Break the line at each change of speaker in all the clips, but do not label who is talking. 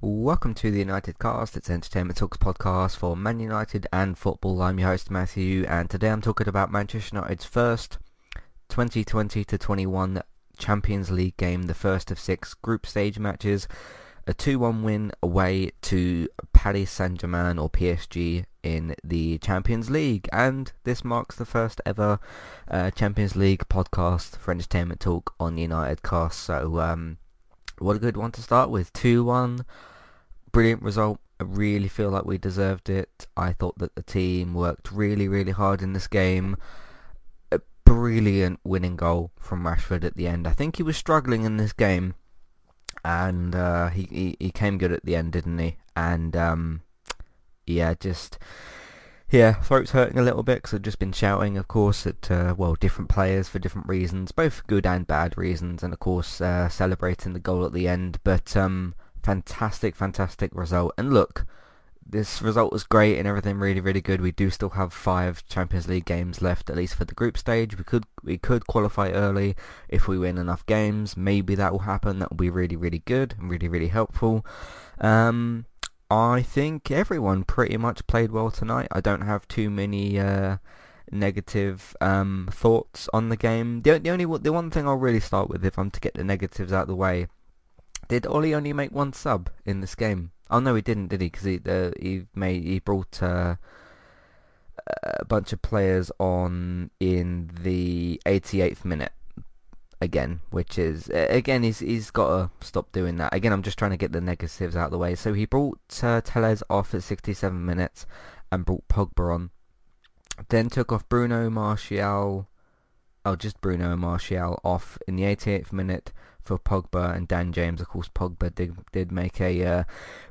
Welcome to the United Cast. It's Entertainment Talks podcast for Man United and football. I'm your host Matthew, and today I'm talking about Manchester United's first 2020 to 21 Champions League game, the first of six group stage matches. A 2-1 win away to Paris Saint-Germain or PSG in the Champions League, and this marks the first ever uh, Champions League podcast for Entertainment Talk on the United Cast. So. Um, what a good one to start with. 2-1. Brilliant result. I really feel like we deserved it. I thought that the team worked really, really hard in this game. A brilliant winning goal from Rashford at the end. I think he was struggling in this game. And uh, he, he, he came good at the end, didn't he? And um, yeah, just yeah, throat's hurting a little bit because I've just been shouting, of course, at, uh, well, different players for different reasons, both good and bad reasons, and of course, uh, celebrating the goal at the end, but, um, fantastic, fantastic result, and look, this result was great and everything really, really good. We do still have five Champions League games left, at least for the group stage. We could we could qualify early if we win enough games. Maybe that will happen. That will be really, really good and really, really helpful. Um, I think everyone pretty much played well tonight. I don't have too many uh, negative um, thoughts on the game. The, the only the one thing I'll really start with, if I'm to get the negatives out of the way, did Ole only make one sub in this game? Oh no, he didn't, did he? Because he uh, he made he brought uh, a bunch of players on in the 88th minute again, which is again he's he's got to stop doing that. Again, I'm just trying to get the negatives out of the way. So he brought uh, Telles off at 67 minutes and brought Pogba on. Then took off Bruno Martial, oh just Bruno Martial off in the 88th minute for Pogba and Dan James. Of course, Pogba did did make a uh,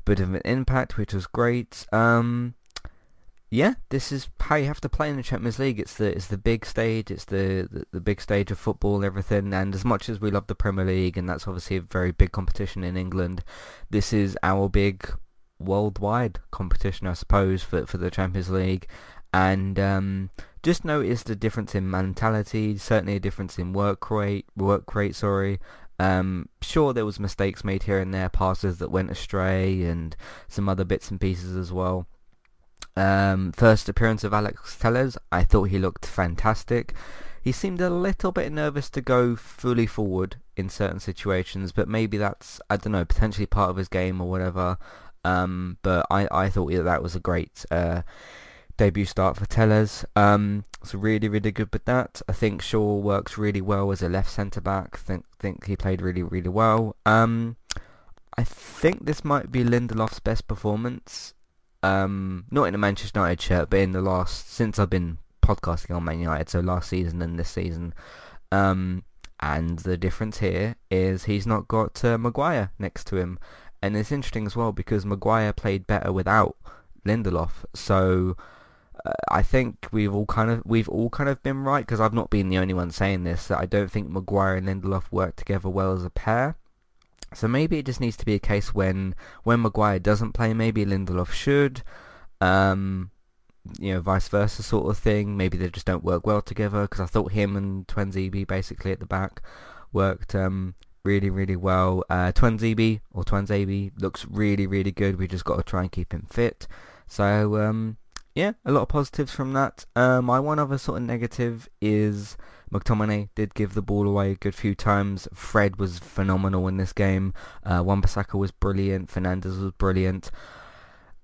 bit of an impact, which was great. Um, yeah, this is how you have to play in the Champions League. It's the it's the big stage. It's the, the, the big stage of football and everything. And as much as we love the Premier League, and that's obviously a very big competition in England, this is our big worldwide competition, I suppose, for for the Champions League. And um, just notice the difference in mentality. Certainly a difference in work rate. Work rate, sorry. Um, sure, there was mistakes made here and there, passes that went astray, and some other bits and pieces as well. Um, first appearance of Alex Telles, I thought he looked fantastic. He seemed a little bit nervous to go fully forward in certain situations, but maybe that's, I don't know, potentially part of his game or whatever. Um, but I, I thought that, that was a great uh, debut start for Telles. Um, it's really, really good with that. I think Shaw works really well as a left centre-back. think think he played really, really well. Um, I think this might be Lindelof's best performance um, not in a Manchester United shirt, but in the last since I've been podcasting on Man United, so last season and this season. Um, and the difference here is he's not got uh, Maguire next to him, and it's interesting as well because Maguire played better without Lindelof. So I think we've all kind of we've all kind of been right because I've not been the only one saying this. That I don't think Maguire and Lindelof work together well as a pair. So maybe it just needs to be a case when when Maguire doesn't play, maybe Lindelof should, um, you know, vice versa sort of thing. Maybe they just don't work well together because I thought him and Tuanzebe basically at the back worked um, really really well. Uh, Tuanzebe or Tuanzebe looks really really good. We just got to try and keep him fit. So um, yeah, a lot of positives from that. Uh, my one other sort of negative is McTominay did give the ball away a good few times. Fred was phenomenal in this game. Uh, Wan-Bissaka was brilliant. Fernandes was brilliant.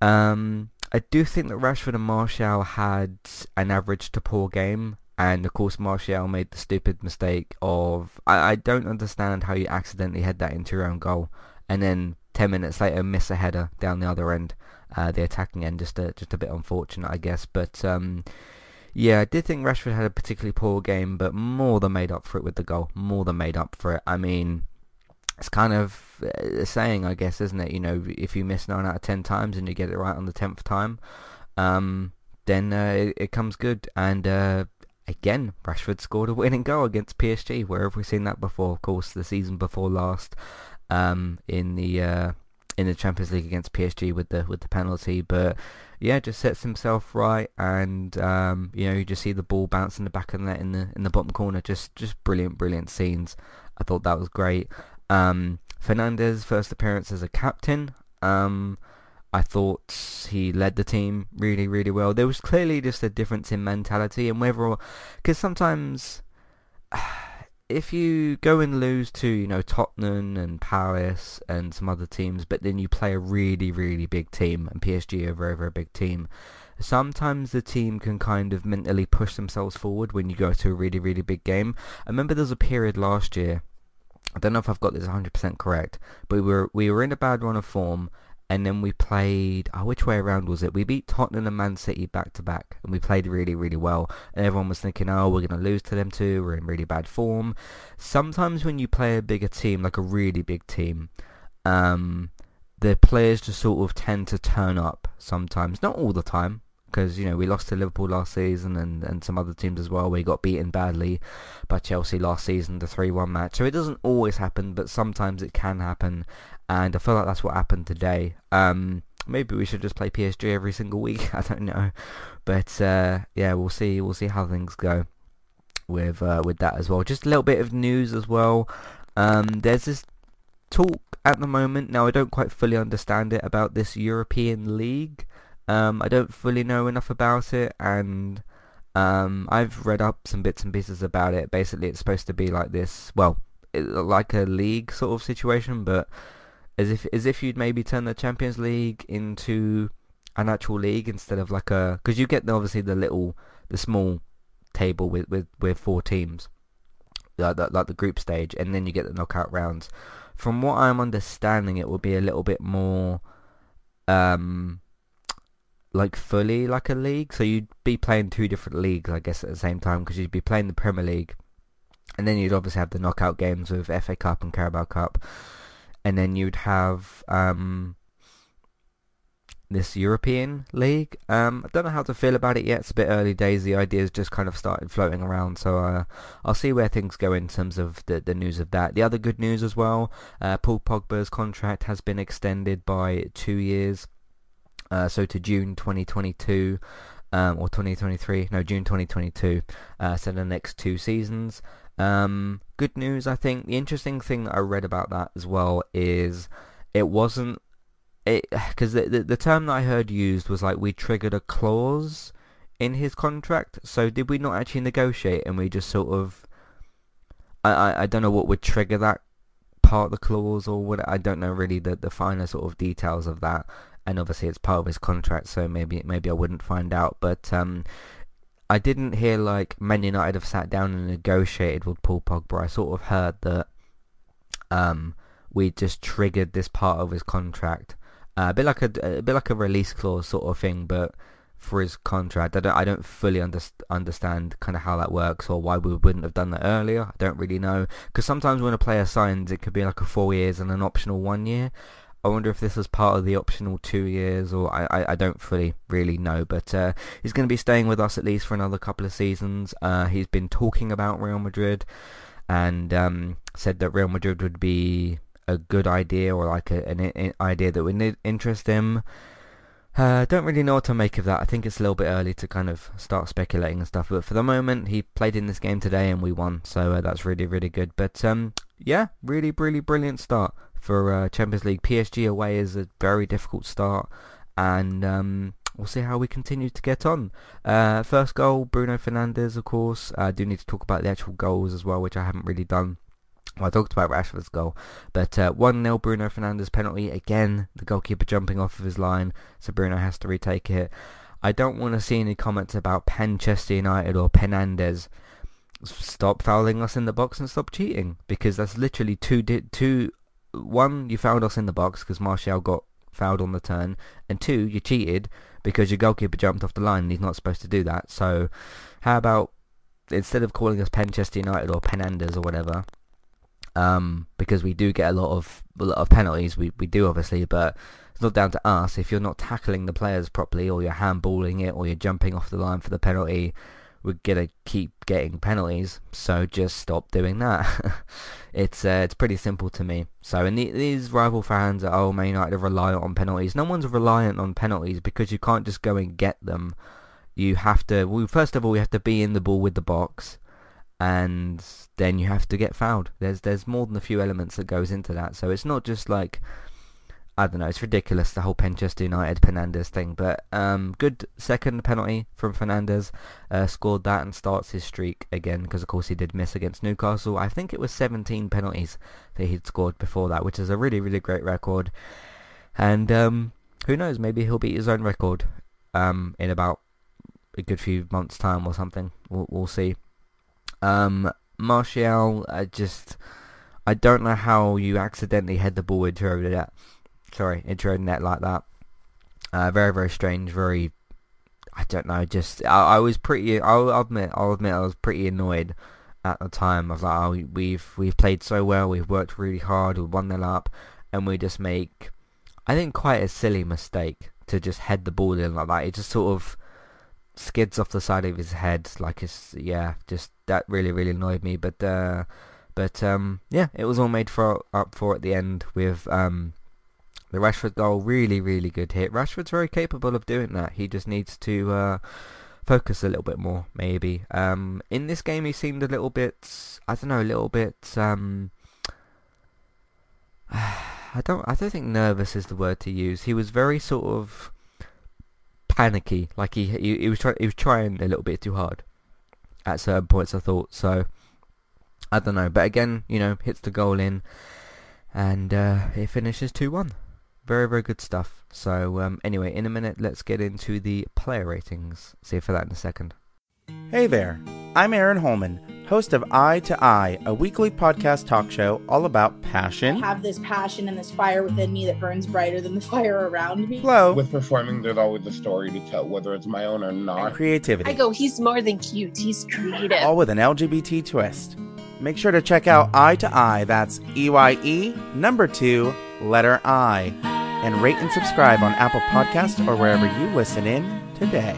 Um, I do think that Rashford and Martial had an average to poor game. And of course Martial made the stupid mistake of I, I don't understand how you accidentally head that into your own goal and then ten minutes later miss a header down the other end, uh, the attacking end. Just a just a bit unfortunate, I guess. But um, yeah, I did think Rashford had a particularly poor game, but more than made up for it with the goal. More than made up for it. I mean, it's kind of a saying, I guess, isn't it? You know, if you miss 9 out of 10 times and you get it right on the 10th time, um, then uh, it, it, comes good. And uh, again, Rashford scored a winning goal against PSG. Where have we seen that before? Of course, the season before last um, in the uh, in the Champions League against PSG with the with the penalty, but yeah, just sets himself right, and um, you know you just see the ball bounce in the back of the net in the in the bottom corner. Just just brilliant, brilliant scenes. I thought that was great. Um, Fernandes' first appearance as a captain. Um, I thought he led the team really, really well. There was clearly just a difference in mentality and whether, because sometimes if you go and lose to, you know, Tottenham and Paris and some other teams, but then you play a really, really big team, and PSG are a very, very big team, sometimes the team can kind of mentally push themselves forward when you go to a really, really big game. I remember there was a period last year, I don't know if I've got this 100% correct, but we were, we were in a bad run of form, and then we played, oh, which way around was it? We beat Tottenham and Man City back to back, and we played really, really well. And everyone was thinking, oh, we're going to lose to them too, we're in really bad form. Sometimes when you play a bigger team, like a really big team, um, the players just sort of tend to turn up sometimes, not all the time, because you know we lost to Liverpool last season and, and some other teams as well. We got beaten badly by Chelsea last season, the three-one match. So it doesn't always happen, but sometimes it can happen, and I feel like that's what happened today. Um, maybe we should just play PSG every single week. I don't know, but uh, yeah, we'll see. We'll see how things go with uh, with that as well. Just a little bit of news as well. Um, there's this talk at the moment. Now I don't quite fully understand it about this European League. Um, I don't fully know enough about it, and um, I've read up some bits and pieces about it. Basically, it's supposed to be like this, well, it, like a league sort of situation, but as if as if you'd maybe turn the Champions League into an actual league instead of like a because you get the, obviously the little the small table with with with four teams like, like the group stage and then you get the knockout rounds from what i'm understanding it will be a little bit more um like fully like a league. So you'd be playing two different leagues, I guess, at the same time because you'd be playing the Premier League, and then you'd obviously have the knockout games with FA Cup and Carabao Cup, and then you'd have um, this European League. Um, I don't know how to feel about it yet. It's a bit early days. The ideas just kind of started floating around, so uh, I'll see where things go in terms of the, the news of that. The other good news as well, uh, Paul Pogba's contract has been extended by two years uh, so to June 2022 um, or 2023, no June 2022, uh, so the next two seasons. Um, good news, I think. The interesting thing that I read about that as well is it wasn't it because the, the the term that I heard used was like we triggered a clause in his contract. So did we not actually negotiate and we just sort of I, I, I don't know what would trigger that part of the clause or what I don't know really the the finer sort of details of that and obviously it's part of his contract, so maybe maybe I wouldn't find out. But um, I didn't hear like Man United have sat down and negotiated with Paul Pogba. I sort of heard that um, we just triggered this part of his contract, uh, a bit like a, a bit like a release clause sort of thing, but for his contract. I don't I don't fully underst- understand kind of how that works or why we wouldn't have done that earlier. I don't really know because sometimes when a player signs, it could be like a four years and an optional one year. I wonder if this was part of the optional two years, or I, I, I don't fully really know. But uh, he's going to be staying with us at least for another couple of seasons. Uh, he's been talking about Real Madrid, and um, said that Real Madrid would be a good idea, or like a, an, an idea that would interest him. Uh, don't really know what to make of that. I think it's a little bit early to kind of start speculating and stuff. But for the moment, he played in this game today and we won, so uh, that's really, really good. But um, yeah, really, really brilliant start for uh, Champions League. PSG away is a very difficult start, and um, we'll see how we continue to get on. Uh, first goal, Bruno Fernandes, of course. I do need to talk about the actual goals as well, which I haven't really done. Well, I talked about Rashford's goal, but uh, 1-0 Bruno Fernandes penalty. Again, the goalkeeper jumping off of his line, so Bruno has to retake it. I don't want to see any comments about Manchester United or Penandes. Stop fouling us in the box and stop cheating, because that's literally two di- two one, you fouled us in the box because Martial got fouled on the turn, and two, you cheated because your goalkeeper jumped off the line and he's not supposed to do that. So, how about instead of calling us Manchester United or Penandas or whatever, um, because we do get a lot of a lot of penalties, we we do obviously, but it's not down to us if you're not tackling the players properly or you're handballing it or you're jumping off the line for the penalty we're gonna keep getting penalties, so just stop doing that. it's uh, it's pretty simple to me. So, and the, these rival fans are, oh, Man United are reliant on penalties. No one's reliant on penalties because you can't just go and get them. You have to, well, first of all, you have to be in the ball with the box, and then you have to get fouled. There's there's more than a few elements that goes into that. So it's not just like I don't know, it's ridiculous the whole Manchester United Fernandes thing, but um, good second penalty from Fernandes, uh, scored that and starts his streak again because of course he did miss against Newcastle. I think it was 17 penalties that he'd scored before that, which is a really really great record, and um, who knows, maybe he'll beat his own record um, in about a good few months time or something. We'll, we'll see. Um, Martial, I just I don't know how you accidentally head the ball into over that sorry, into a net like that. Uh, very, very strange. Very, I don't know. Just I, I was pretty. I'll admit. I'll admit. I was pretty annoyed at the time. I was like, oh, we've we've played so well. We've worked really hard. We won them up, and we just make, I think, quite a silly mistake to just head the ball in like that. It just sort of skids off the side of his head like it's yeah just that really really annoyed me but uh but um yeah it was all made for up for at the end with um the Rashford goal, really, really good hit. Rashford's very capable of doing that. He just needs to uh, focus a little bit more, maybe. Um, in this game, he seemed a little bit, I don't know, a little bit. Um, I don't, I don't think nervous is the word to use. He was very sort of panicky, like he he, he was trying, he was trying a little bit too hard at certain points. I thought so. I don't know, but again, you know, hits the goal in, and uh, it finishes two one. Very, very good stuff. So um, anyway, in a minute, let's get into the player ratings. See you for that in a second.
Hey there, I'm Aaron Holman, host of Eye to Eye, a weekly podcast talk show all about passion.
I have this passion and this fire within me that burns brighter than the fire around me.
Flow.
With performing, there's always a story to tell, whether it's my own or not.
And creativity.
I go, he's more than cute, he's creative.
All with an LGBT twist. Make sure to check out Eye to Eye, that's E Y E, number two, letter I and rate and subscribe on Apple Podcasts or wherever you listen in today.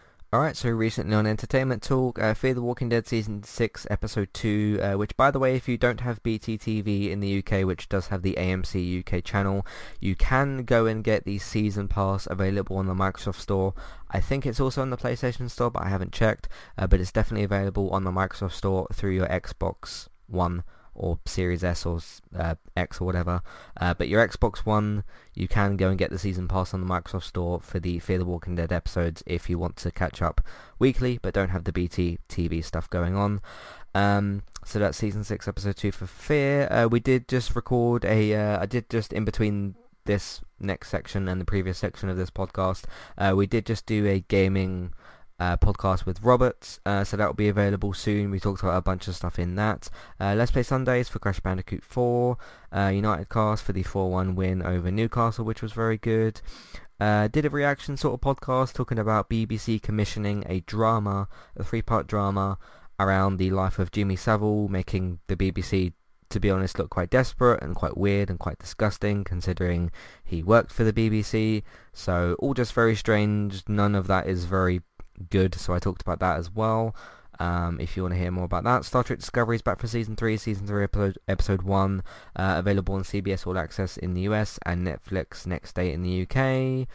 Alright, so recently on Entertainment Talk, uh, Fear the Walking Dead Season 6, Episode 2, uh, which by the way, if you don't have BT TV in the UK, which does have the AMC UK channel, you can go and get the Season Pass available on the Microsoft Store. I think it's also on the PlayStation Store, but I haven't checked, uh, but it's definitely available on the Microsoft Store through your Xbox One or Series S or uh, X or whatever. Uh, but your Xbox One, you can go and get the season pass on the Microsoft Store for the Fear the Walking Dead episodes if you want to catch up weekly, but don't have the BT TV stuff going on. Um, so that's season six, episode two for Fear. Uh, we did just record a. Uh, I did just in between this next section and the previous section of this podcast. Uh, we did just do a gaming uh, podcast with Robert, uh, so that will be available soon. We talked about a bunch of stuff in that. Uh, Let's Play Sundays for Crash Bandicoot 4, uh, United Cast for the 4-1 win over Newcastle, which was very good. Uh, did a reaction sort of podcast talking about BBC commissioning a drama, a three-part drama around the life of Jimmy Savile, making the BBC, to be honest, look quite desperate and quite weird and quite disgusting, considering he worked for the BBC. So all just very strange. None of that is very good. So I talked about that as well. Um, if you want to hear more about that, Star Trek Discovery is back for season three. Season three episode episode one uh, available on CBS All Access in the US and Netflix next day in the UK.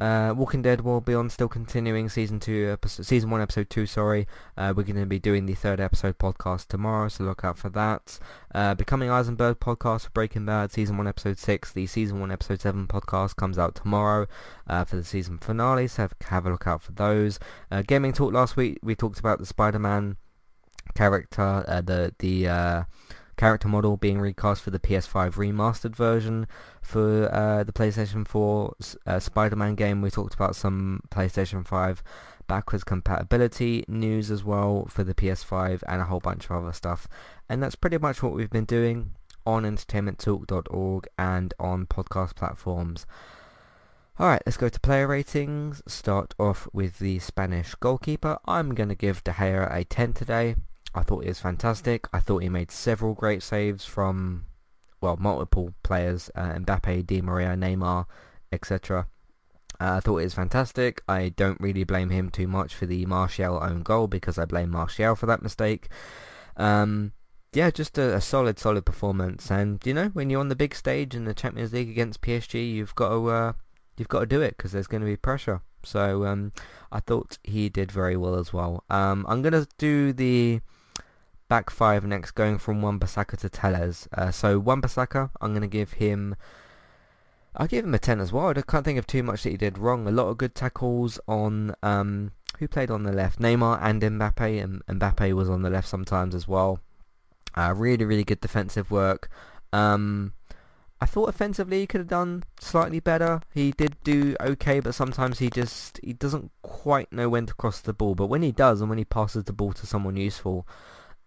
Uh, Walking Dead will be on still continuing season two, episode, season one, episode two. Sorry, uh, we're going to be doing the third episode podcast tomorrow, so look out for that. Uh, Becoming Heisenberg podcast for Breaking Bad, season one, episode six. The season one, episode seven podcast comes out tomorrow uh, for the season finale, so have, have a look out for those. Uh, gaming talk last week, we talked about the Spider-Man character, uh, the the character model being recast for the PS5 remastered version for uh, the PlayStation 4 uh, Spider-Man game. We talked about some PlayStation 5 backwards compatibility news as well for the PS5 and a whole bunch of other stuff. And that's pretty much what we've been doing on entertainmenttalk.org and on podcast platforms. Alright, let's go to player ratings. Start off with the Spanish goalkeeper. I'm going to give De Gea a 10 today. I thought it was fantastic. I thought he made several great saves from, well, multiple players, uh, Mbappe, Di Maria, Neymar, etc. Uh, I thought it was fantastic. I don't really blame him too much for the Martial own goal because I blame Martial for that mistake. Um, yeah, just a, a, solid, solid performance. And you know, when you're on the big stage in the Champions League against PSG, you've got to uh, you've got to do it because there's going to be pressure. So um, I thought he did very well as well. Um, I'm going to do the back five next, going from Wan-Bissaka to Telles. Uh, so Wan-Bissaka, I'm going to give him. I'll give him a 10 as well. I can't think of too much that he did wrong. A lot of good tackles on um, who played on the left, Neymar and Mbappe, and Mbappe was on the left sometimes as well. Uh, really, really good defensive work. Um, I thought offensively he could have done slightly better. He did do okay, but sometimes he just he doesn't quite know when to cross the ball. But when he does, and when he passes the ball to someone useful,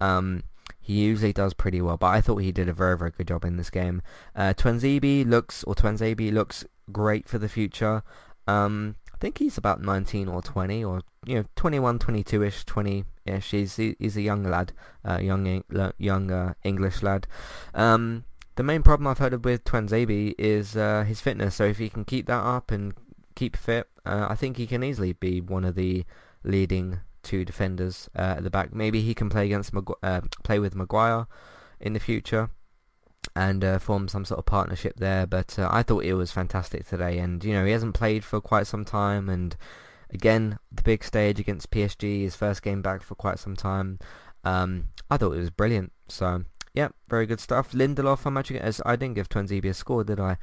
um, he usually does pretty well, but I thought he did a very, very good job in this game. Uh, Tuanzebe looks, or Tuanzebe looks great for the future. Um, I think he's about 19 or 20, or, you know, 21, 22-ish, 20-ish. He's, he's a young lad, uh, young, young uh, English lad. Um, the main problem I've heard of with Tuanzebe is uh, his fitness, so if he can keep that up and keep fit, uh, I think he can easily be one of the leading two defenders uh, at the back. Maybe he can play against Magu- uh, play with Maguire in the future and uh, form some sort of partnership there. But uh, I thought it was fantastic today, and you know he hasn't played for quite some time, and again the big stage against PSG, his first game back for quite some time. Um, I thought it was brilliant. So yeah, very good stuff. Lindelof, I'm actually as I didn't give Tuanzebe a score, did I?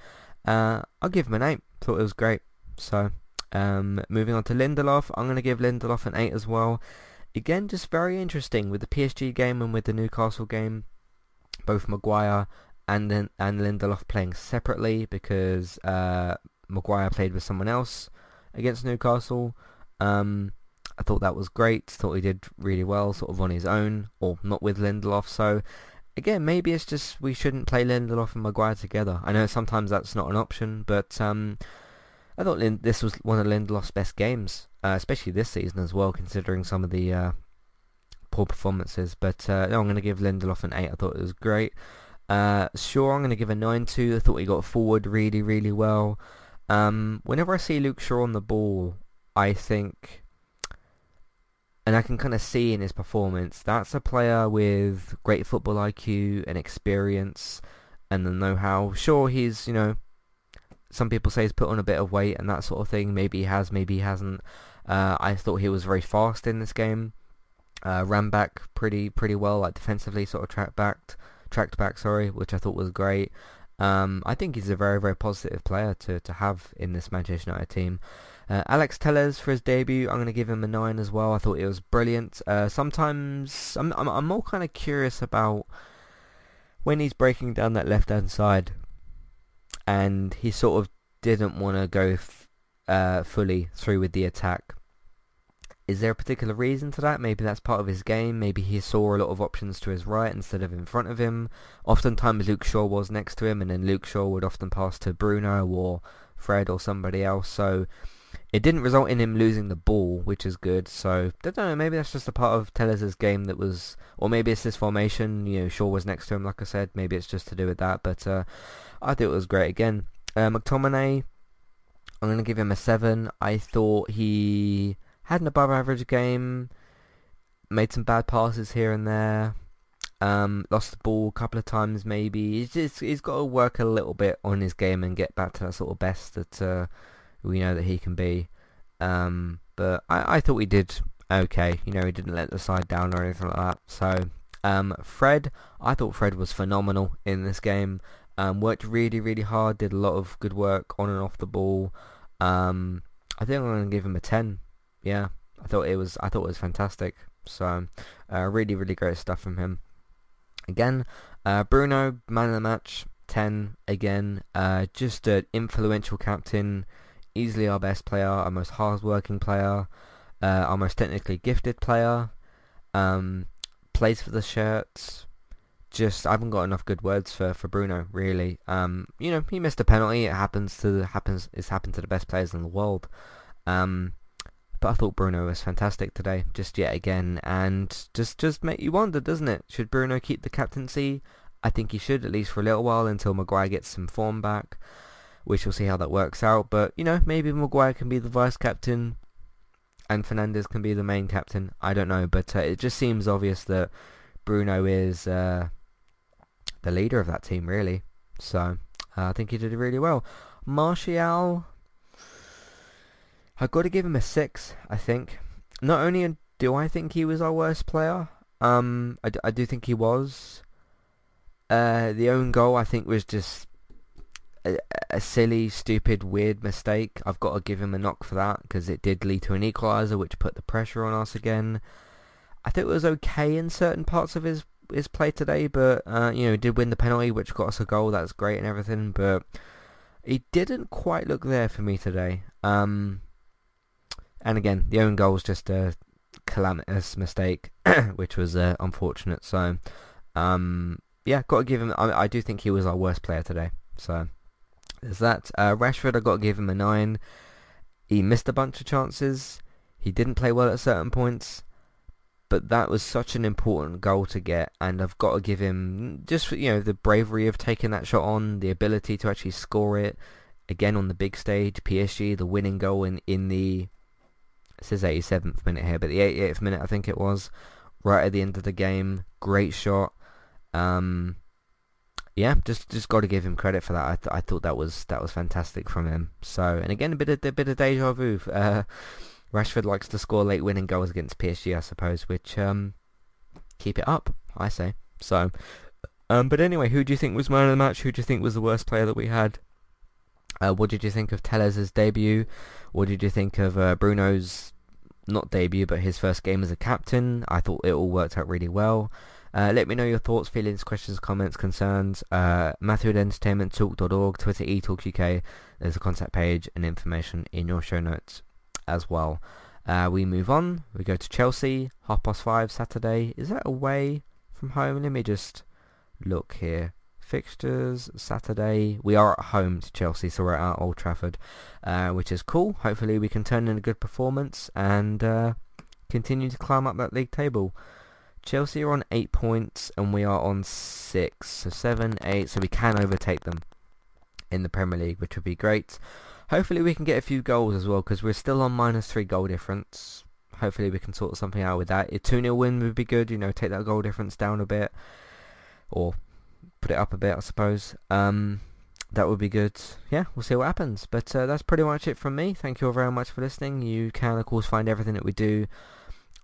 Uh, I'll give him an eight. Thought it was great. So um, moving on to Lindelof, I'm going to give Lindelof an 8 as well. Again, just very interesting with the PSG game and with the Newcastle game. Both Maguire and and Lindelof playing separately because uh, Maguire played with someone else against Newcastle. Um, I thought that was great. Thought he did really well, sort of on his own, or not with Lindelof. So again, maybe it's just we shouldn't play Lindelof and Maguire together. I know sometimes that's not an option, but um, I thought Lind- this was one of Lindelof's best games, uh, especially this season as well, considering some of the uh, poor performances. But uh, no, I'm going to give Lindelof an 8. I thought it was great. Uh, Shaw, I'm going to give a 9 to. I thought he got forward really, really well. Um, whenever I see Luke Shaw on the ball, I think, and I can kind of see in his performance, that's a player with great football IQ and experience and the know-how. Sure, he's, you know, some people say he's put on a bit of weight and that sort of thing. Maybe he has, maybe he hasn't. Uh, I thought he was very fast in this game. Uh, ran back pretty pretty well, like defensively, sort of tracked back, tracked back. Sorry, which I thought was great. Um, I think he's a very very positive player to to have in this Manchester United team. Uh, Alex Telles for his debut, I'm going to give him a nine as well. I thought it was brilliant. Uh, sometimes I'm, I'm I'm more kind of curious about when he's breaking down that left hand side and he sort of didn't want to go f- uh, fully through with the attack. Is there a particular reason to that? Maybe that's part of his game. Maybe he saw a lot of options to his right instead of in front of him. Oftentimes Luke Shaw was next to him and then Luke Shaw would often pass to Bruno or Fred or somebody else. So it didn't result in him losing the ball, which is good. So I don't know. Maybe that's just a part of Telles's game that was, or maybe it's this formation. You know, Shaw was next to him, like I said. Maybe it's just to do with that. But uh, I thought it was great again. Uh, McTominay, I'm going to give him a seven. I thought he had an above average game. Made some bad passes here and there. Um, lost the ball a couple of times maybe. He's just he's got to work a little bit on his game and get back to that sort of best that uh, we know that he can be. Um, but I, I thought we did okay. You know, he didn't let the side down or anything like that. So, um, Fred, I thought Fred was phenomenal in this game. Um, worked really, really hard. Did a lot of good work on and off the ball. Um, I think I'm going to give him a 10. Yeah, I thought it was. I thought it was fantastic. So, uh, really, really great stuff from him. Again, uh, Bruno, man of the match, 10 again. Uh, just an influential captain easily our best player, our most hard-working player, uh, our most technically gifted player. Um, plays for the shirts. Just I haven't got enough good words for, for Bruno really. Um, you know he missed a penalty. It happens to the, happens. It's happened to the best players in the world. Um, but I thought Bruno was fantastic today, just yet again, and just just make you wonder, doesn't it? Should Bruno keep the captaincy? I think he should at least for a little while until Maguire gets some form back. We shall see how that works out. But, you know, maybe Maguire can be the vice captain and Fernandes can be the main captain. I don't know. But uh, it just seems obvious that Bruno is uh, the leader of that team, really. So uh, I think he did really well. Martial, I've got to give him a 6, I think. Not only do I think he was our worst player, um, I, d- I do think he was. Uh, the own goal, I think, was just a, a, silly, stupid, weird mistake. I've got to give him a knock for that because it did lead to an equaliser, which put the pressure on us again. I think it was okay in certain parts of his his play today, but uh, you know, he did win the penalty, which got us a goal. That's great and everything, but he didn't quite look there for me today. Um, and again, the own goal was just a calamitous mistake, which was uh, unfortunate. So, um, yeah, got to give him. I, I do think he was our worst player today. So there's that. Uh, Rashford, I've got to give him a 9. He missed a bunch of chances. He didn't play well at certain points. But that was such an important goal to get, and I've got to give him just you know the bravery of taking that shot on, the ability to actually score it again on the big stage. PSG, the winning goal in in the it says 87th minute here, but the 88th minute I think it was, right at the end of the game. Great shot. Um, yeah, just just got to give him credit for that. I, th- I thought that was that was fantastic from him. So, and again, a bit of a bit of deja vu. Uh, Rashford likes to score late winning goals against PSG, I suppose, which um, keep it up, I say. So, um, but anyway, who do you think was man of the match? Who do you think was the worst player that we had? Uh, what did you think of Telles's debut? What did you think of uh, Bruno's not debut, but his first game as a captain? I thought it all worked out really well. Uh, let me know your thoughts, feelings, questions, comments, concerns. Uh, Matthew at entertainmenttalk.org, Twitter eTalkUK. There's a contact page and information in your show notes as well. Uh, we move on. We go to Chelsea, half past five Saturday. Is that away from home? Let me just look here. Fixtures Saturday. We are at home to Chelsea, so we're at Old Trafford, uh, which is cool. Hopefully, we can turn in a good performance and uh, continue to climb up that league table. Chelsea are on 8 points and we are on 6. So 7, 8, so we can overtake them in the Premier League, which would be great. Hopefully we can get a few goals as well, because we're still on minus 3 goal difference. Hopefully we can sort something out with that. A 2-0 win would be good, you know, take that goal difference down a bit. Or put it up a bit, I suppose. Um, that would be good. Yeah, we'll see what happens. But uh, that's pretty much it from me. Thank you all very much for listening. You can, of course, find everything that we do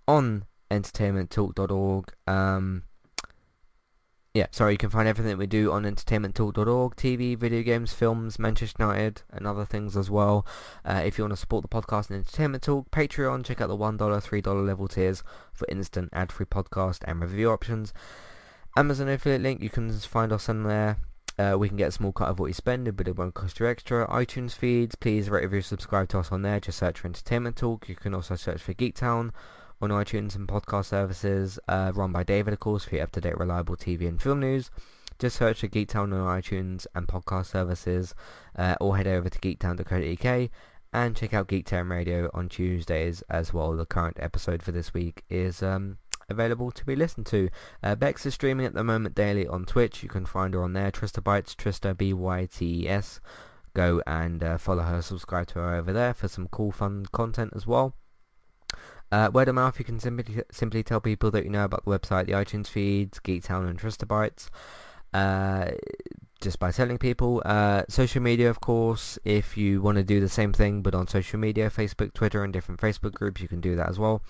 on entertainmenttalk.org. Um, yeah, sorry, you can find everything that we do on entertainmenttalk.org, TV, video games, films, Manchester United, and other things as well. Uh, if you want to support the podcast and Entertainment Talk, Patreon, check out the $1, $3 level tiers for instant ad-free podcast and review options. Amazon affiliate link, you can find us on there. Uh, we can get a small cut of what you spend, but it won't cost you extra. iTunes feeds, please rate, review, subscribe to us on there. Just search for Entertainment Talk. You can also search for Geektown on iTunes and podcast services, uh, run by David, of course, for your up-to-date, reliable TV and film news. Just search for Geektown on iTunes and podcast services, uh, or head over to geektown.co.uk and check out Geektown Radio on Tuesdays as well. The current episode for this week is um, available to be listened to. Uh, Bex is streaming at the moment daily on Twitch. You can find her on there, Trista Bytes, Trista B-Y-T-E-S. Go and uh, follow her, subscribe to her over there for some cool, fun content as well. Uh, word of mouth, you can simply simply tell people that you know about the website, the iTunes feeds, Geektown and Trista Bytes. Uh, just by telling people. Uh, social media, of course, if you want to do the same thing but on social media, Facebook, Twitter and different Facebook groups, you can do that as well.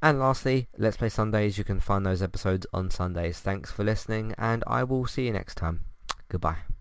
And lastly, Let's Play Sundays, you can find those episodes on Sundays. Thanks for listening and I will see you next time. Goodbye.